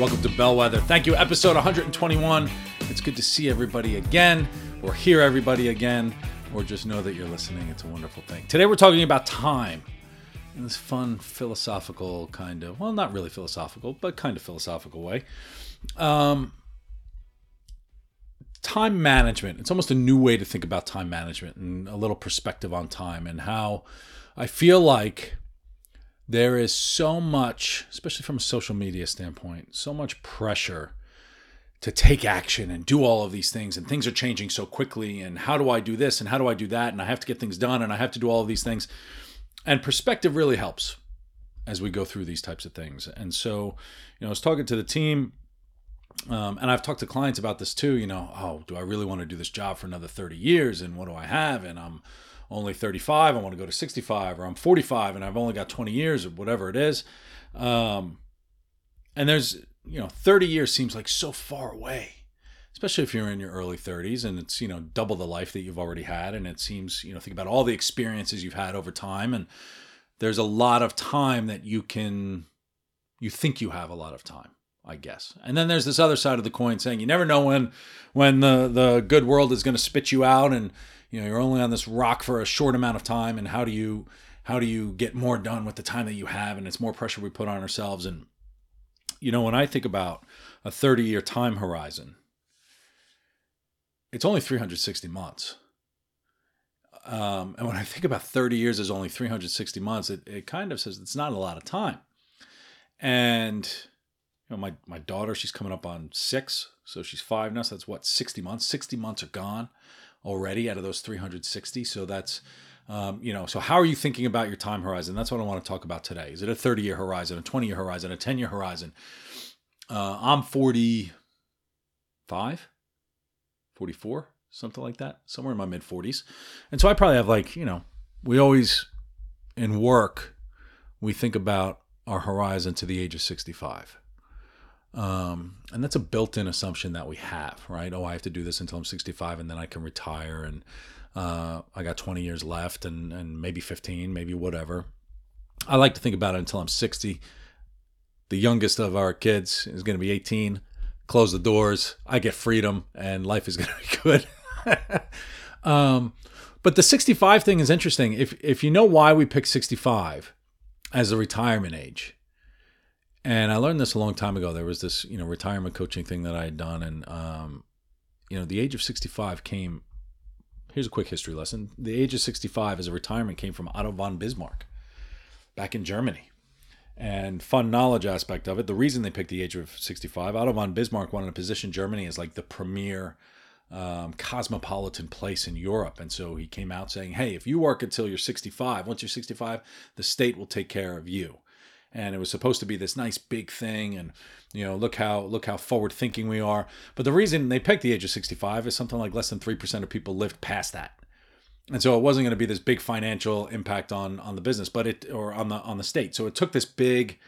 Welcome to Bellwether. Thank you, episode 121. It's good to see everybody again, or hear everybody again, or just know that you're listening. It's a wonderful thing. Today we're talking about time in this fun, philosophical kind of, well, not really philosophical, but kind of philosophical way. Um, time management. It's almost a new way to think about time management and a little perspective on time and how I feel like there is so much, especially from a social media standpoint, so much pressure to take action and do all of these things and things are changing so quickly and how do I do this and how do I do that and I have to get things done and I have to do all of these things. And perspective really helps as we go through these types of things. And so, you know, I was talking to the team um, and I've talked to clients about this too, you know, oh, do I really want to do this job for another 30 years and what do I have? And I'm only 35, I want to go to 65, or I'm 45 and I've only got 20 years or whatever it is. Um, and there's, you know, 30 years seems like so far away, especially if you're in your early 30s and it's, you know, double the life that you've already had. And it seems, you know, think about all the experiences you've had over time. And there's a lot of time that you can, you think you have a lot of time. I guess. And then there's this other side of the coin saying you never know when when the the good world is going to spit you out and you know you're only on this rock for a short amount of time and how do you how do you get more done with the time that you have and it's more pressure we put on ourselves. And you know when i think about a 30 year time horizon it's only 360 months. Um, and when i think about 30 years as only 360 months it, it kind of says it's not a lot of time. And you know my, my daughter she's coming up on six so she's five now so that's what 60 months 60 months are gone already out of those 360. So that's, um, you know, so how are you thinking about your time horizon? That's what I want to talk about today. Is it a 30 year horizon, a 20 year horizon, a 10 year horizon? Uh, I'm 45, 44, something like that, somewhere in my mid 40s. And so I probably have like, you know, we always in work, we think about our horizon to the age of 65. Um, and that's a built-in assumption that we have, right? Oh, I have to do this until I'm 65, and then I can retire, and uh, I got 20 years left, and and maybe 15, maybe whatever. I like to think about it until I'm 60. The youngest of our kids is going to be 18. Close the doors. I get freedom, and life is going to be good. um, but the 65 thing is interesting. If if you know why we pick 65 as a retirement age, and I learned this a long time ago. There was this, you know, retirement coaching thing that I had done, and um, you know, the age of 65 came. Here's a quick history lesson: the age of 65 as a retirement came from Otto von Bismarck, back in Germany. And fun knowledge aspect of it: the reason they picked the age of 65, Otto von Bismarck wanted to position Germany as like the premier um, cosmopolitan place in Europe. And so he came out saying, hey, if you work until you're 65, once you're 65, the state will take care of you and it was supposed to be this nice big thing and you know look how look how forward thinking we are. But the reason they picked the age of 65 is something like less than 3% of people lived past that. And so it wasn't going to be this big financial impact on on the business but it or on the on the state. So it took this big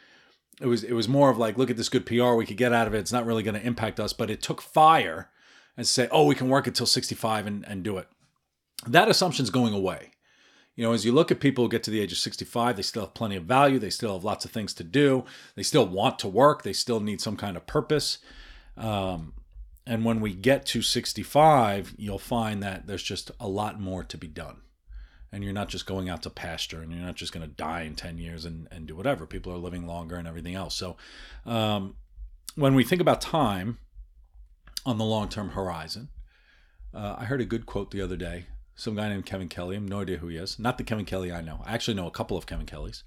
it was it was more of like look at this good PR we could get out of it. It's not really going to impact us but it took fire and say oh we can work until 65 and and do it. That assumption's going away you know, as you look at people who get to the age of 65, they still have plenty of value. They still have lots of things to do. They still want to work. They still need some kind of purpose. Um, and when we get to 65, you'll find that there's just a lot more to be done. And you're not just going out to pasture and you're not just going to die in 10 years and, and do whatever. People are living longer and everything else. So um, when we think about time on the long term horizon, uh, I heard a good quote the other day some guy named Kevin Kelly. I have no idea who he is. Not the Kevin Kelly I know. I actually know a couple of Kevin Kellys,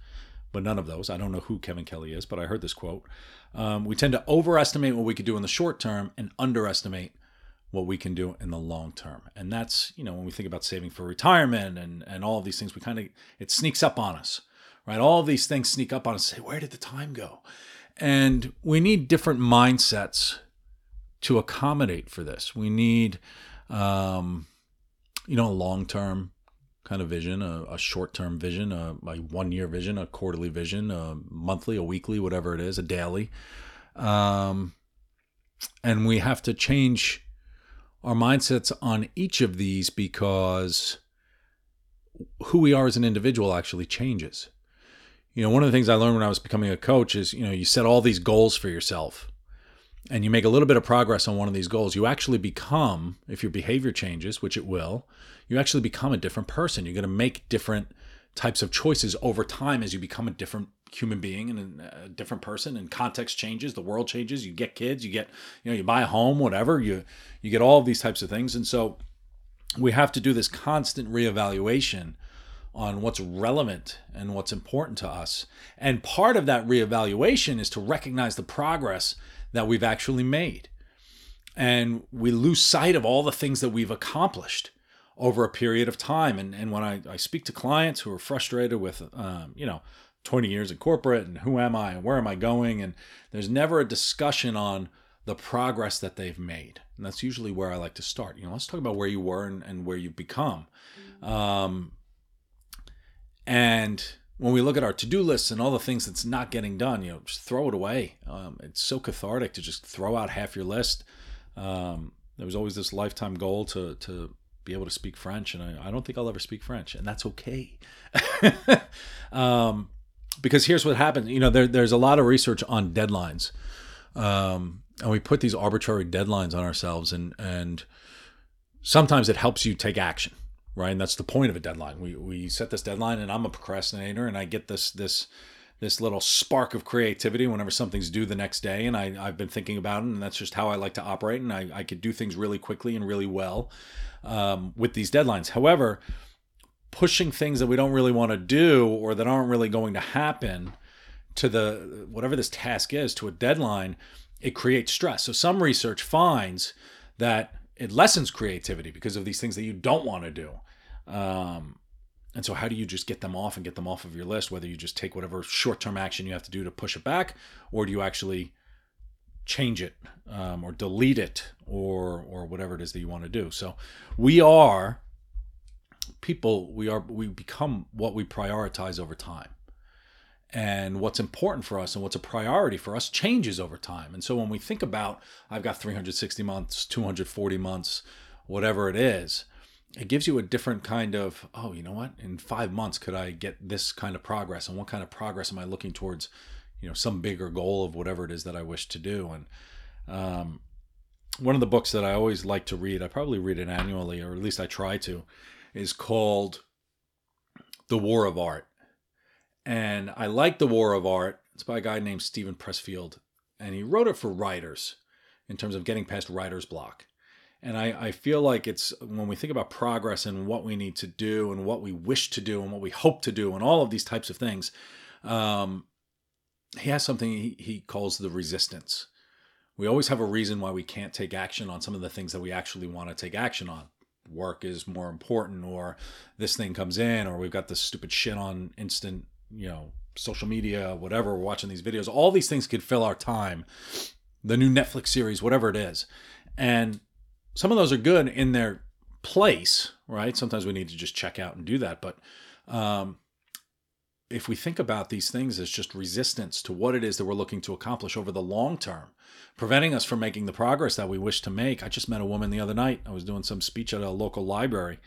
but none of those. I don't know who Kevin Kelly is, but I heard this quote. Um, we tend to overestimate what we could do in the short term and underestimate what we can do in the long term. And that's, you know, when we think about saving for retirement and, and all of these things, we kind of, it sneaks up on us, right? All of these things sneak up on us say, where did the time go? And we need different mindsets to accommodate for this. We need, um, you know, a long term kind of vision, a, a short term vision, a, a one year vision, a quarterly vision, a monthly, a weekly, whatever it is, a daily. Um, and we have to change our mindsets on each of these because who we are as an individual actually changes you know, one of the things I learned when I was becoming a coach is, you know, you set all these goals for yourself and you make a little bit of progress on one of these goals, you actually become, if your behavior changes, which it will, you actually become a different person. You're going to make different types of choices over time as you become a different human being and a different person and context changes the world changes you get kids you get you know you buy a home whatever you you get all of these types of things and so we have to do this constant reevaluation on what's relevant and what's important to us. And part of that reevaluation is to recognize the progress that we've actually made. And we lose sight of all the things that we've accomplished over a period of time. And, and when I, I speak to clients who are frustrated with, um, you know, 20 years in corporate and who am I and where am I going? And there's never a discussion on the progress that they've made. And that's usually where I like to start. You know, let's talk about where you were and, and where you've become. Um, and when we look at our to-do lists and all the things that's not getting done, you know, just throw it away. Um, it's so cathartic to just throw out half your list. Um, there was always this lifetime goal to to be able to speak French, and I, I don't think I'll ever speak French, and that's okay. um, because here's what happens. You know, there, there's a lot of research on deadlines, um, and we put these arbitrary deadlines on ourselves, and and sometimes it helps you take action right? And that's the point of a deadline. We we set this deadline, and I'm a procrastinator, and I get this this this little spark of creativity whenever something's due the next day, and I I've been thinking about it, and that's just how I like to operate, and I I could do things really quickly and really well um, with these deadlines. However, pushing things that we don't really want to do or that aren't really going to happen to the whatever this task is to a deadline it creates stress so some research finds that it lessens creativity because of these things that you don't want to do um, and so, how do you just get them off and get them off of your list? Whether you just take whatever short term action you have to do to push it back, or do you actually change it um, or delete it or or whatever it is that you want to do? So, we are people. We are we become what we prioritize over time. And what's important for us and what's a priority for us changes over time. And so when we think about, I've got 360 months, 240 months, whatever it is, it gives you a different kind of oh you know what? In five months could i get this kind of progress? And what kind of progress am i looking towards you know some bigger goal of whatever it is that i wish to do? And um, one of the books that i always like to read i probably read it annually or at least i try to is called the war of art. And i like the war of art. It's by a guy named steven pressfield. And he wrote it for writers in terms of getting past writer's block and I, I feel like it's when we think about progress and what we need to do and what we wish to do and what we hope to do and all of these types of things, um, he has something he, he calls the resistance. We always have a reason why we can't take action on some of the things that we actually want to take action on. Work is more important, or this thing comes in, or we've got this stupid shit on instant, you know, social media, whatever. We're watching these videos. All these things could fill our time. The new Netflix series, whatever it is. And some of those are good in their place, right? Sometimes we need to just check out and do that. But um, if we think about these things as just resistance to what it is that we're looking to accomplish over the long term, preventing us from making the progress that we wish to make. I just met a woman the other night. I was doing some speech at a local library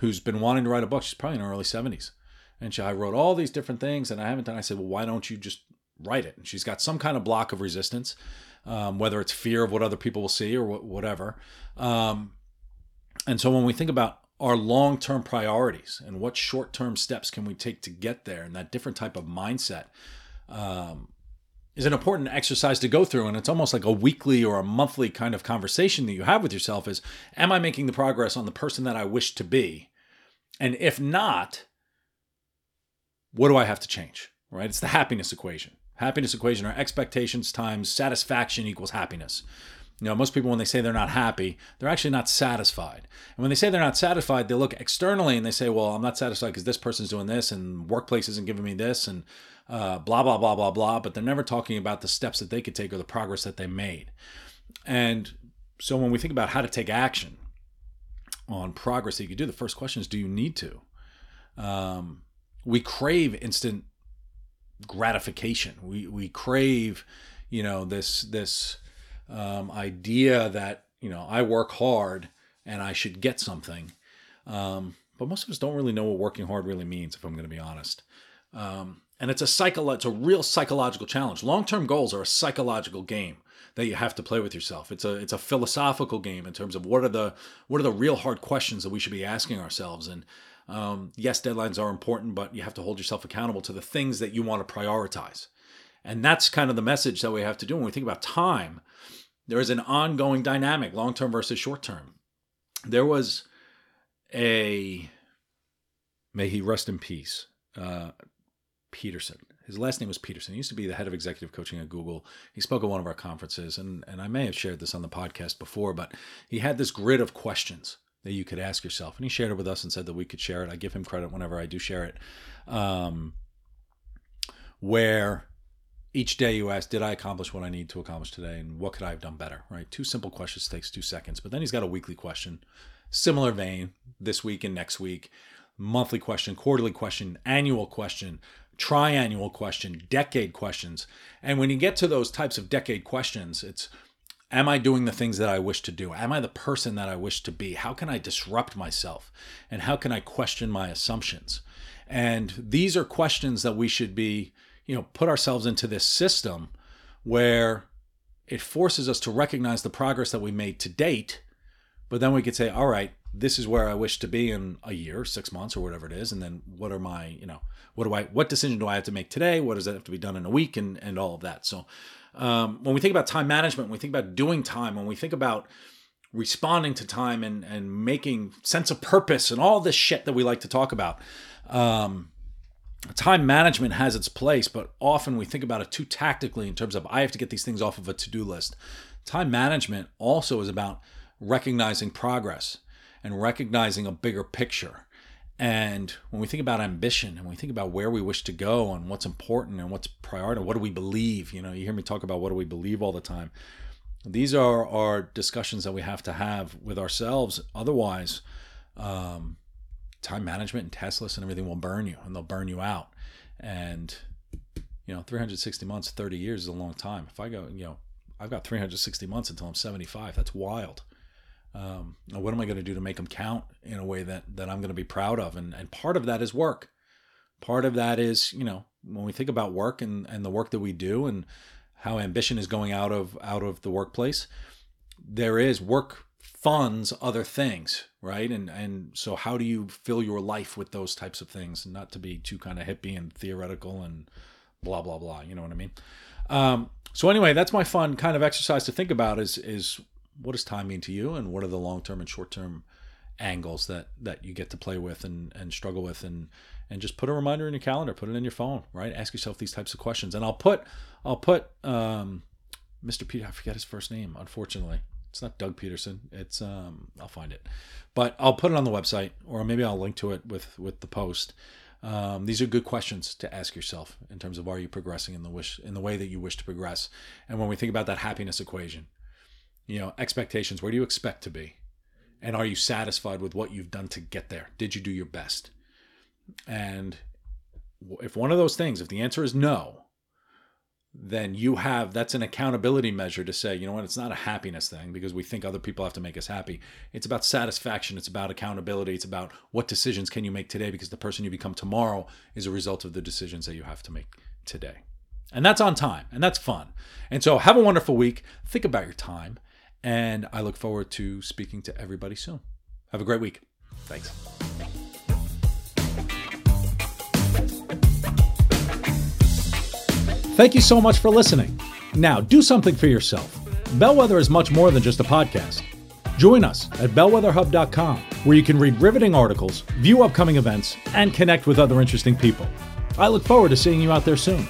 who's been wanting to write a book. She's probably in her early 70s. And she, I wrote all these different things and I haven't done. I said, well, why don't you just write it? And she's got some kind of block of resistance um, whether it's fear of what other people will see or whatever. Um, and so when we think about our long term priorities and what short term steps can we take to get there, and that different type of mindset um, is an important exercise to go through. And it's almost like a weekly or a monthly kind of conversation that you have with yourself is Am I making the progress on the person that I wish to be? And if not, what do I have to change? Right? It's the happiness equation happiness equation are expectations times satisfaction equals happiness. You know, most people, when they say they're not happy, they're actually not satisfied. And when they say they're not satisfied, they look externally and they say, well, I'm not satisfied because this person's doing this and workplace isn't giving me this and uh, blah, blah, blah, blah, blah. But they're never talking about the steps that they could take or the progress that they made. And so when we think about how to take action on progress that you could do, the first question is, do you need to? Um, we crave instant gratification. We, we crave, you know, this, this, um, idea that you know I work hard and I should get something. Um, but most of us don't really know what working hard really means, if I'm going to be honest. Um, and it's a psycho- it's a real psychological challenge. Long-term goals are a psychological game that you have to play with yourself. It's a it's a philosophical game in terms of what are the what are the real hard questions that we should be asking ourselves. And um, yes, deadlines are important, but you have to hold yourself accountable to the things that you want to prioritize. And that's kind of the message that we have to do when we think about time. There is an ongoing dynamic, long term versus short term. There was a, may he rest in peace, uh, Peterson. His last name was Peterson. He used to be the head of executive coaching at Google. He spoke at one of our conferences, and, and I may have shared this on the podcast before, but he had this grid of questions that you could ask yourself. And he shared it with us and said that we could share it. I give him credit whenever I do share it. Um, where each day you ask, did I accomplish what I need to accomplish today? And what could I have done better? Right? Two simple questions takes two seconds. But then he's got a weekly question, similar vein, this week and next week, monthly question, quarterly question, annual question, triannual question, decade questions. And when you get to those types of decade questions, it's Am I doing the things that I wish to do? Am I the person that I wish to be? How can I disrupt myself? And how can I question my assumptions? And these are questions that we should be you know put ourselves into this system where it forces us to recognize the progress that we made to date but then we could say all right this is where i wish to be in a year six months or whatever it is and then what are my you know what do i what decision do i have to make today? What does that have to be done in a week? And and all of that. So um, when we think about time management when we think about doing time when we think about responding to time and and making sense of purpose and all this shit that we like to talk about um, time management has its place, but often we think about it too tactically in terms of I have to get these things off of a to do list. Time management also is about recognizing progress and recognizing a bigger picture. And when we think about ambition and we think about where we wish to go and what's important and what's priority, what do we believe? You know, you hear me talk about what do we believe all the time. These are our discussions that we have to have with ourselves. Otherwise, um, time management and lists and everything will burn you and they'll burn you out. And, you know, 360 months, 30 years is a long time. If I go, you know, I've got 360 months until I'm 75. That's wild. Um, what am I going to do to make them count in a way that, that I'm going to be proud of? And, and part of that is work. Part of that is, you know, when we think about work and, and the work that we do and how ambition is going out of out of the workplace, there is work funds other things, right? And and so how do you fill your life with those types of things? Not to be too kind of hippie and theoretical and blah blah blah. You know what I mean? Um, so anyway, that's my fun kind of exercise to think about is is what does time mean to you, and what are the long term and short term angles that that you get to play with and and struggle with and and just put a reminder in your calendar put it in your phone right ask yourself these types of questions and i'll put i'll put um mr peter i forget his first name unfortunately it's not Doug Peterson. It's um, I'll find it, but I'll put it on the website, or maybe I'll link to it with with the post. Um, these are good questions to ask yourself in terms of are you progressing in the wish in the way that you wish to progress. And when we think about that happiness equation, you know, expectations. Where do you expect to be, and are you satisfied with what you've done to get there? Did you do your best? And if one of those things, if the answer is no, then you have that's an accountability measure to say, you know what, it's not a happiness thing because we think other people have to make us happy. It's about satisfaction, it's about accountability, it's about what decisions can you make today because the person you become tomorrow is a result of the decisions that you have to make today. And that's on time and that's fun. And so have a wonderful week. Think about your time. And I look forward to speaking to everybody soon. Have a great week. Thanks. Thank you so much for listening. Now, do something for yourself. Bellwether is much more than just a podcast. Join us at bellwetherhub.com, where you can read riveting articles, view upcoming events, and connect with other interesting people. I look forward to seeing you out there soon.